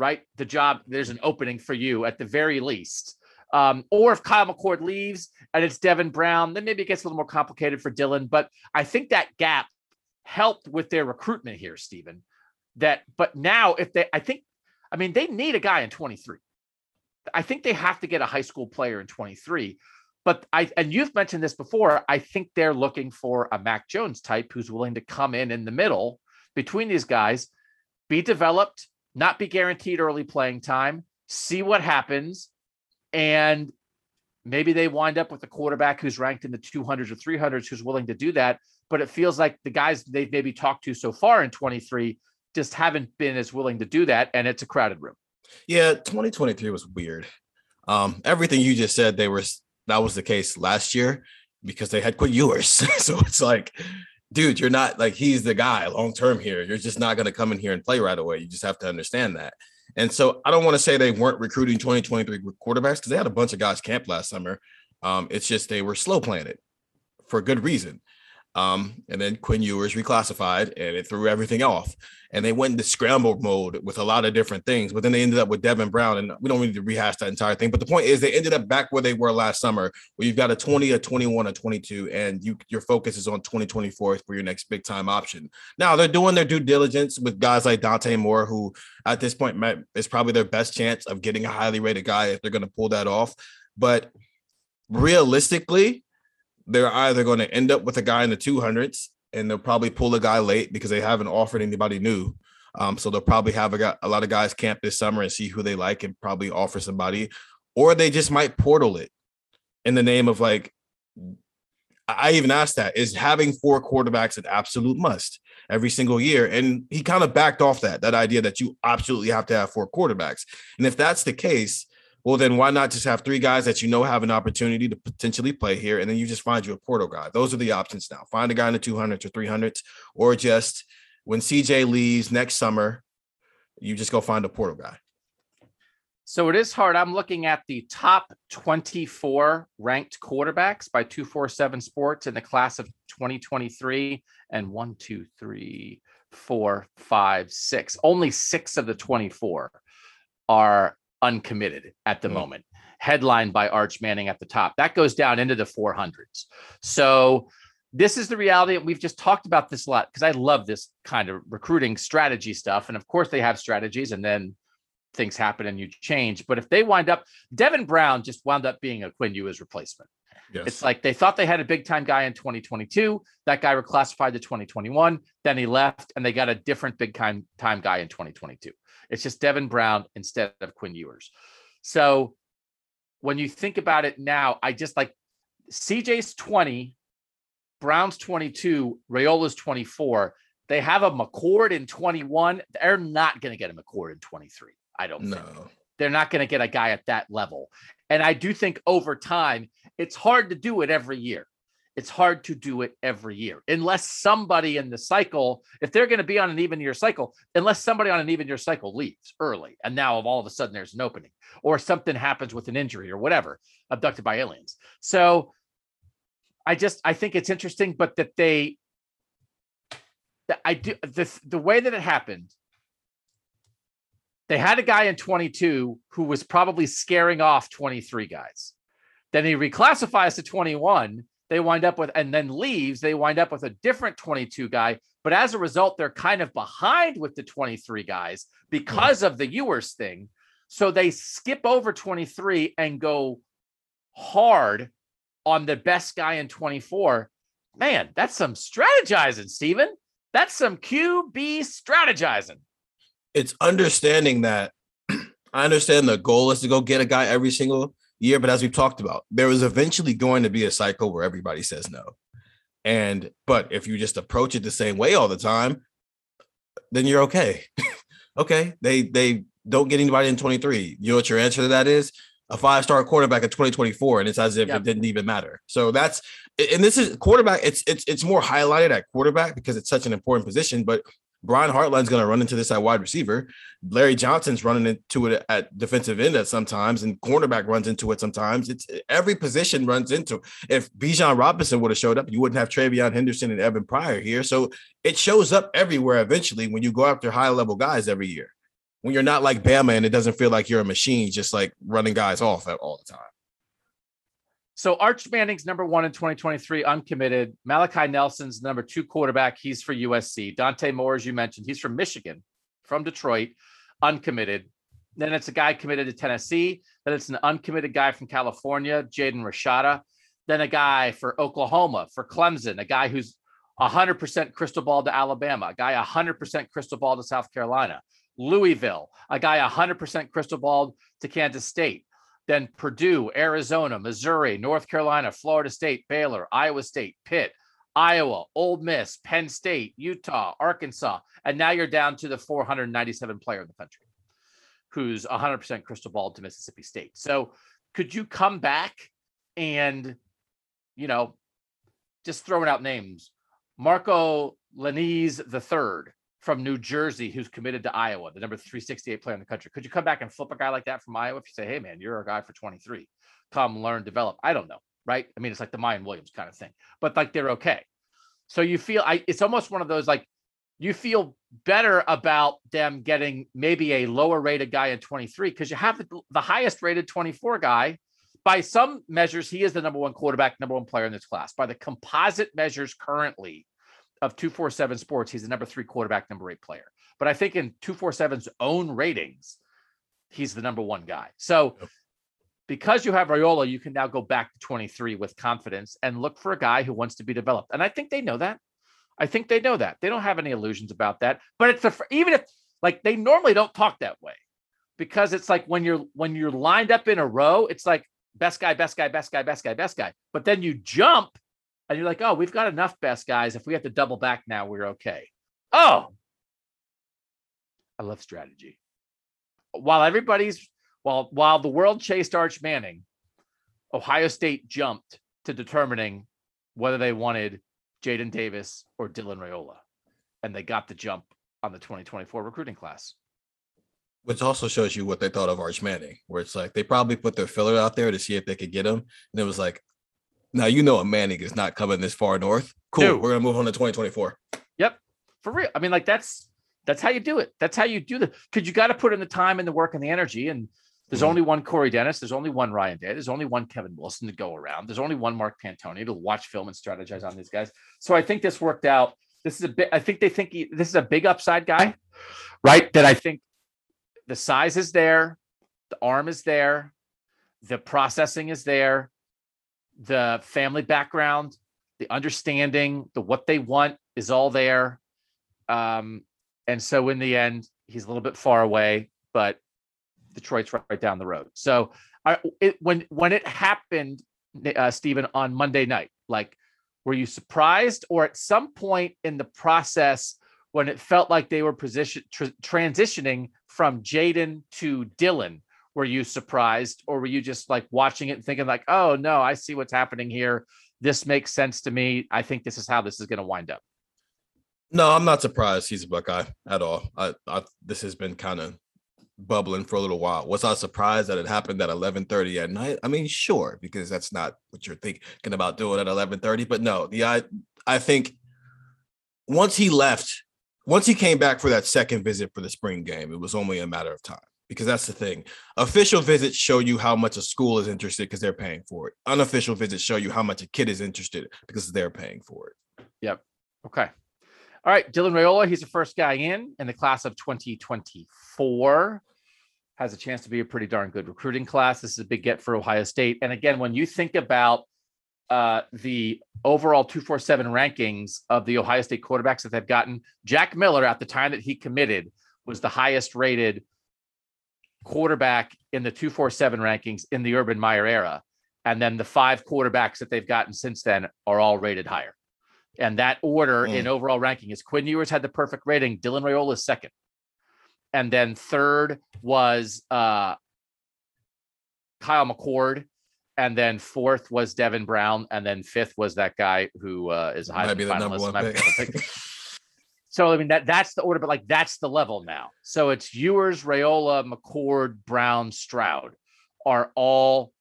[SPEAKER 2] right? The job, there's an opening for you at the very least. Um, or if Kyle McCord leaves and it's Devin Brown, then maybe it gets a little more complicated for Dylan. But I think that gap helped with their recruitment here, Stephen. That, but now if they, I think, I mean, they need a guy in 23. I think they have to get a high school player in 23. But I, and you've mentioned this before, I think they're looking for a Mac Jones type who's willing to come in in the middle between these guys, be developed, not be guaranteed early playing time, see what happens. And maybe they wind up with a quarterback who's ranked in the 200s or 300s who's willing to do that. But it feels like the guys they've maybe talked to so far in 23 just haven't been as willing to do that. And it's a crowded room.
[SPEAKER 3] Yeah, 2023 was weird. Um, everything you just said, they were that was the case last year because they had Quinn Ewers. so it's like, dude, you're not like he's the guy long term here. You're just not gonna come in here and play right away. You just have to understand that. And so I don't want to say they weren't recruiting 2023 quarterbacks because they had a bunch of guys camp last summer. Um, it's just they were slow playing it for good reason. Um, and then Quinn Ewers reclassified and it threw everything off. And they went into scramble mode with a lot of different things. But then they ended up with Devin Brown. And we don't need to rehash that entire thing. But the point is they ended up back where they were last summer, where you've got a 20, a 21, a 22, and you your focus is on 2024 for your next big time option. Now they're doing their due diligence with guys like Dante Moore, who at this point is probably their best chance of getting a highly rated guy if they're going to pull that off. But realistically, they're either going to end up with a guy in the 200s and they'll probably pull a guy late because they haven't offered anybody new. Um, so they'll probably have a, a lot of guys camp this summer and see who they like and probably offer somebody, or they just might portal it in the name of like, I even asked that is having four quarterbacks an absolute must every single year. And he kind of backed off that, that idea that you absolutely have to have four quarterbacks. And if that's the case, well, then why not just have three guys that you know have an opportunity to potentially play here, and then you just find you a portal guy. Those are the options now. Find a guy in the 200s or 300s, or just when CJ leaves next summer, you just go find a portal guy.
[SPEAKER 2] So it is hard. I'm looking at the top 24 ranked quarterbacks by 247 Sports in the class of 2023, and one, two, three, four, five, six. Only six of the 24 are uncommitted at the mm. moment, headlined by Arch Manning at the top. That goes down into the 400s. So this is the reality. We've just talked about this a lot because I love this kind of recruiting strategy stuff. And of course, they have strategies and then things happen and you change. But if they wind up, Devin Brown just wound up being a Quinn Ewers replacement. Yes. It's like they thought they had a big time guy in 2022. That guy reclassified to 2021. Then he left and they got a different big time, time guy in 2022. It's just Devin Brown instead of Quinn Ewers. So when you think about it now, I just like CJ's 20, Brown's 22, Raiola's 24. They have a McCord in 21. They're not going to get a McCord in 23. I don't no. think. They're not going to get a guy at that level. And I do think over time, it's hard to do it every year it's hard to do it every year unless somebody in the cycle, if they're going to be on an even year cycle, unless somebody on an even year cycle leaves early and now of all of a sudden there's an opening or something happens with an injury or whatever, abducted by aliens. So I just I think it's interesting, but that they that I do the the way that it happened. They had a guy in 22 who was probably scaring off 23 guys. Then he reclassifies to 21 they wind up with, and then leaves, they wind up with a different 22 guy But as a result, they're kind of behind with the 23 guys because of the Ewers thing. So they skip over 23 and go hard on the best guy in 24. Man, that's some strategizing, Stephen. That's some QB strategizing.
[SPEAKER 3] It's understanding that I understand the goal is to go get a guy every single year, but as we've talked about, there is eventually going to be a cycle where everybody says no. And but if you just approach it the same way all the time, then you're okay. okay, they they don't get anybody in 23. You know what your answer to that is? A five-star quarterback in 2024, and it's as if
[SPEAKER 2] Yep.
[SPEAKER 3] it didn't even matter. So that's and this is quarterback. It's it's it's more highlighted at quarterback because it's such an important position. But Brian Hartline's going to run into this at wide receiver. Larry Johnson's running into it at defensive end at sometimes, and cornerback runs into it sometimes. It's every position runs into. If Bijan Robinson would have showed up, you wouldn't have TreVeyon Henderson and Evan Pryor here. So it shows up everywhere eventually when you go after high level guys every year. When you're not like Bama and it doesn't feel like you're a machine, just like running guys off at all the time.
[SPEAKER 2] So Arch Manning's number one in 2023, uncommitted. Malachi Nelson's number two quarterback. He's for USC. Dante Moore, as you mentioned, he's from Michigan, from Detroit, uncommitted. Then it's a guy committed to Tennessee. Then it's an uncommitted guy from California, Jaden Rashada. Then a guy for Oklahoma, for Clemson, a guy who's 100% crystal ball to Alabama, a guy 100% crystal ball to South Carolina, Louisville, a guy 100% crystal ball to Kansas State then Purdue, Arizona, Missouri, North Carolina, Florida State, Baylor, Iowa State, Pitt, Iowa, Ole Miss, Penn State, Utah, Arkansas, and now you're down to the 497 player in the country who's 100% crystal ball to Mississippi State. So could you come back and, you know, just throwing out names, Marco Lainez the third from New Jersey who's committed to Iowa, the number 368 player in the country. Could you come back and flip a guy like that from Iowa if you say, hey, man, you're a guy for 23? Come learn, develop. I don't know. Right. I mean, it's like the Mayan Williams kind of thing, but like they're okay. So you feel I it's almost one of those like you feel better about them getting maybe a lower rated guy in 23 because you have the, the highest rated 24 guy. By some measures, he is the number one quarterback, number one player in this class. By the composite measures currently, of 247 Sports, he's the number three quarterback, number eight player. But I think in 247's own ratings, he's the number one guy. So because you have Raiola, you can now go back to 23 with confidence and look for a guy who wants to be developed. And I think they know that. I think they know that. They don't have any illusions about that. But it's a, even if like they normally don't talk that way because it's like when you're when you're lined up in a row, it's like best guy, best guy, best guy, best guy, best guy. But then you jump and you're like, oh, we've got enough best guys. If we have to double back now, we're okay. Oh, I love strategy. While everybody's while while the world chased Arch Manning, Ohio State jumped to determining whether they wanted Jaden Davis or Dylan Raiola, and they got the jump on the 2024 recruiting class.
[SPEAKER 3] Which also shows you what they thought of Arch Manning, where it's like they probably put their filler out there to see if they could get him. And it was like, now you know a Manning is not coming this far north. Cool.
[SPEAKER 2] Dude.
[SPEAKER 3] We're gonna move on to 2024.
[SPEAKER 2] Yep, for real. I mean, like that's that's how you do it. That's how you do the because you got to put in the time and the work and the energy. And there's
[SPEAKER 3] Mhm.
[SPEAKER 2] only one Corey Dennis. There's only one Ryan Day. There's only one Kevin Wilson to go around. There's only one Mark Pantoni to watch film and strategize on these guys. So I think this worked out. This is a bit. I think they think he, this is a big upside guy, right? That I think the size is there, the arm is there, the processing is there, the family background, the understanding, the what they want is all there. Um, and so in the end, he's a little bit far away, but Detroit's right, down the road. So I, it, when when it happened, uh, Stephen, on Monday night, like, were you surprised, or at some point in the process when it felt like they were position tr- transitioning from Jaden to Dylan? Were you surprised, or were you just like watching it and thinking like, "Oh no, I see what's happening here. This makes sense to me. I think this is how this is going to wind up."
[SPEAKER 3] No, I'm not surprised he's a Buckeye at all. I, I this has been kind of bubbling for a little while. Was I surprised that it happened at 11:30 at night? I mean, sure, because that's not what you're thinking about doing at 11:30. But no, the I I think once he left, once he came back for that second visit for the spring game, it was only a matter of time. Because that's the thing. Official visits show you how much a school is interested because they're paying for it. Unofficial visits show you how much a kid is interested because they're paying for it. Yep.
[SPEAKER 2] Okay. All right, Dylan Raiola, he's the first guy in in the class of 2024. Has a chance to be a pretty darn good recruiting class. This is a big get for Ohio State. And again, when you think about uh, the overall 247 rankings of the Ohio State quarterbacks that they've gotten, Jack Miller, at the time that he committed, was the highest rated quarterback in the 247 rankings in the Urban Meyer era. And then the five quarterbacks that they've gotten since then are all rated higher. And that order mm. in overall ranking is Quinn Ewers had the perfect rating, Dylan Raiola is second. And then third was uh, Kyle McCord. And then fourth was Devin Brown. And then fifth was that guy who uh, is a high finalist. So I mean that that's the order, but like that's the level now. So it's Ewers, Raiola, McCord, Brown, Stroud are all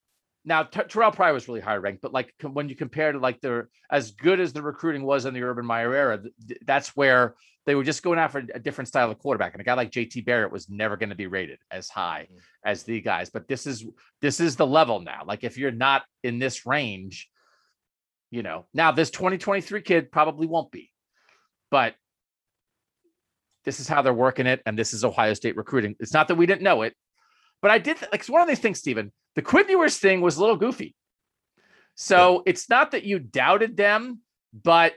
[SPEAKER 2] now T- Terrell Pryor was really high ranked, but like when you compare to like the as good as the recruiting was in the Urban Meyer era, th- that's where they were just going after a different style of quarterback. And a guy like JT Barrett was never going to be rated as high mm-hmm. as the guys. But this is this is the level now. Like if you're not in this range, you know, now this 2023 kid probably won't be, but this is how they're working it, and this is Ohio State recruiting. It's not that we didn't know it, but I did like it's one of these things, Stephen. The Quinn Ewers thing was a little goofy. So yeah. it's not that you doubted them, but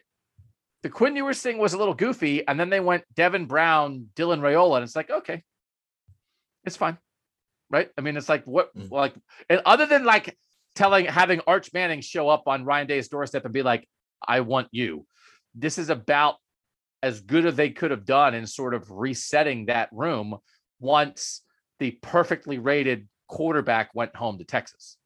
[SPEAKER 2] the Quinn Ewers thing was a little goofy. And then they went Devin Brown, Dylan Raiola, and it's like, okay, it's fine. Right. I mean, it's like what mm. like and other than like telling having Arch Manning show up on Ryan Day's doorstep and be like, I want you. This is about as good as they could have done in sort of resetting that room once the perfectly rated quarterback went home to Texas.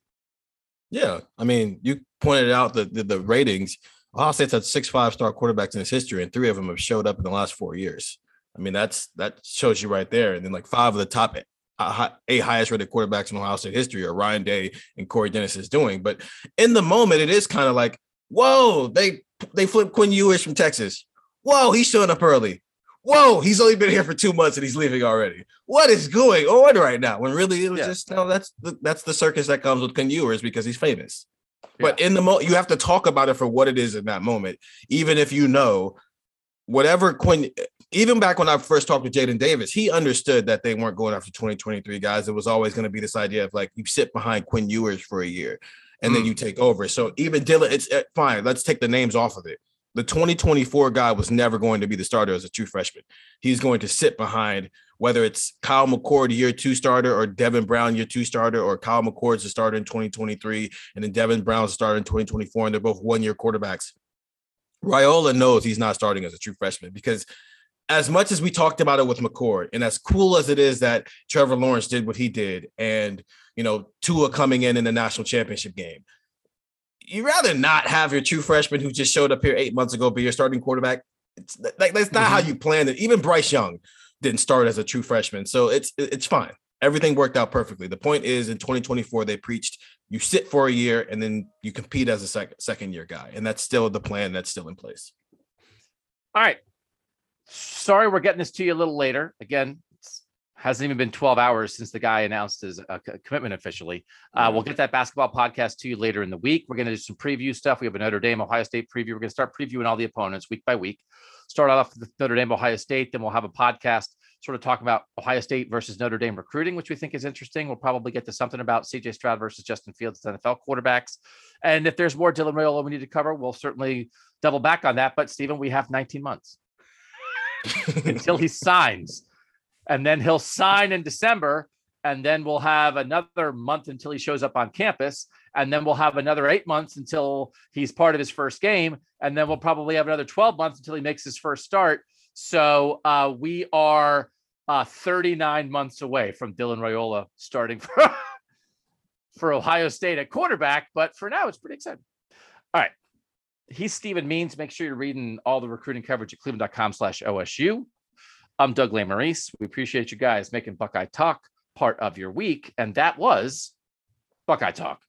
[SPEAKER 3] Yeah, I mean, you pointed out the the, the ratings. Ohio State's had six five star quarterbacks in its history, and three of them have showed up in the last four years. I mean, that's that shows you right there. And then like five of the top eight highest rated quarterbacks in Ohio State history are Ryan Day and Corey Dennis is doing. But in the moment, it is kind of like, whoa, they they flipped Quinn Ewers from Texas. Whoa, he's showing up early. Whoa, he's only been here for two months and he's leaving already. What is going on right now? When really it was yeah. just no, that's the, that's the circus that comes with Quinn Ewers because he's famous. Yeah. But in the moment, you have to talk about it for what it is in that moment, even if you know whatever Quinn. Even back when I first talked to Jaden Davis, he understood that they weren't going after 2023 guys. It was always going to be this idea of like you sit behind Quinn Ewers for a year and mm. then you take over. So even Dylan, it's uh, fine. Let's take the names off of it the 2024 guy was never going to be the starter as a true freshman. He's going to sit behind whether it's Kyle McCord, year two starter, or Devin Brown, year two starter, or Kyle McCord's the starter in 2023, and then Devin Brown's the starter in 2024, and they're both one year quarterbacks. Raiola knows he's not starting as a true freshman because as much as we talked about it with McCord, and as cool as it is that Trevor Lawrence did what he did, and you know Tua coming in in the national championship game, you rather not have your true freshman who just showed up here eight months ago be your starting quarterback. It's like that's not mm-hmm. how you planned it. Even Bryce Young didn't start as a true freshman, so it's it's fine. Everything worked out perfectly. The point is, in 2024, they preached you sit for a year and then you compete as a sec- second year guy, and that's still the plan. That's still in place.
[SPEAKER 2] All right. Sorry, we're getting this to you a little later. Again, hasn't even been 12 hours since the guy announced his uh, commitment officially. Uh, we'll get that basketball podcast to you later in the week. We're going to do some preview stuff. We have a Notre Dame, Ohio State preview. We're going to start previewing all the opponents week by week. Start off with Notre Dame, Ohio State. Then we'll have a podcast sort of talking about Ohio State versus Notre Dame recruiting, which we think is interesting. We'll probably get to something about CJ Stroud versus Justin Fields, NFL quarterbacks. And if there's more Dylan Raiola we need to cover, we'll certainly double back on that. But Stephen, we have 19 months until he signs and then he'll sign in December, and then we'll have another month until he shows up on campus, and then we'll have another eight months until he's part of his first game, and then we'll probably have another 12 months until he makes his first start. So uh, we are uh, 39 months away from Dylan Raiola starting for, for Ohio State at quarterback, but for now it's pretty exciting. All right. He's Stephen Means. Make sure you're reading all the recruiting coverage at cleveland.com slash OSU. I'm Doug Lesmerises. We appreciate you guys making Buckeye Talk part of your week. And that was Buckeye Talk.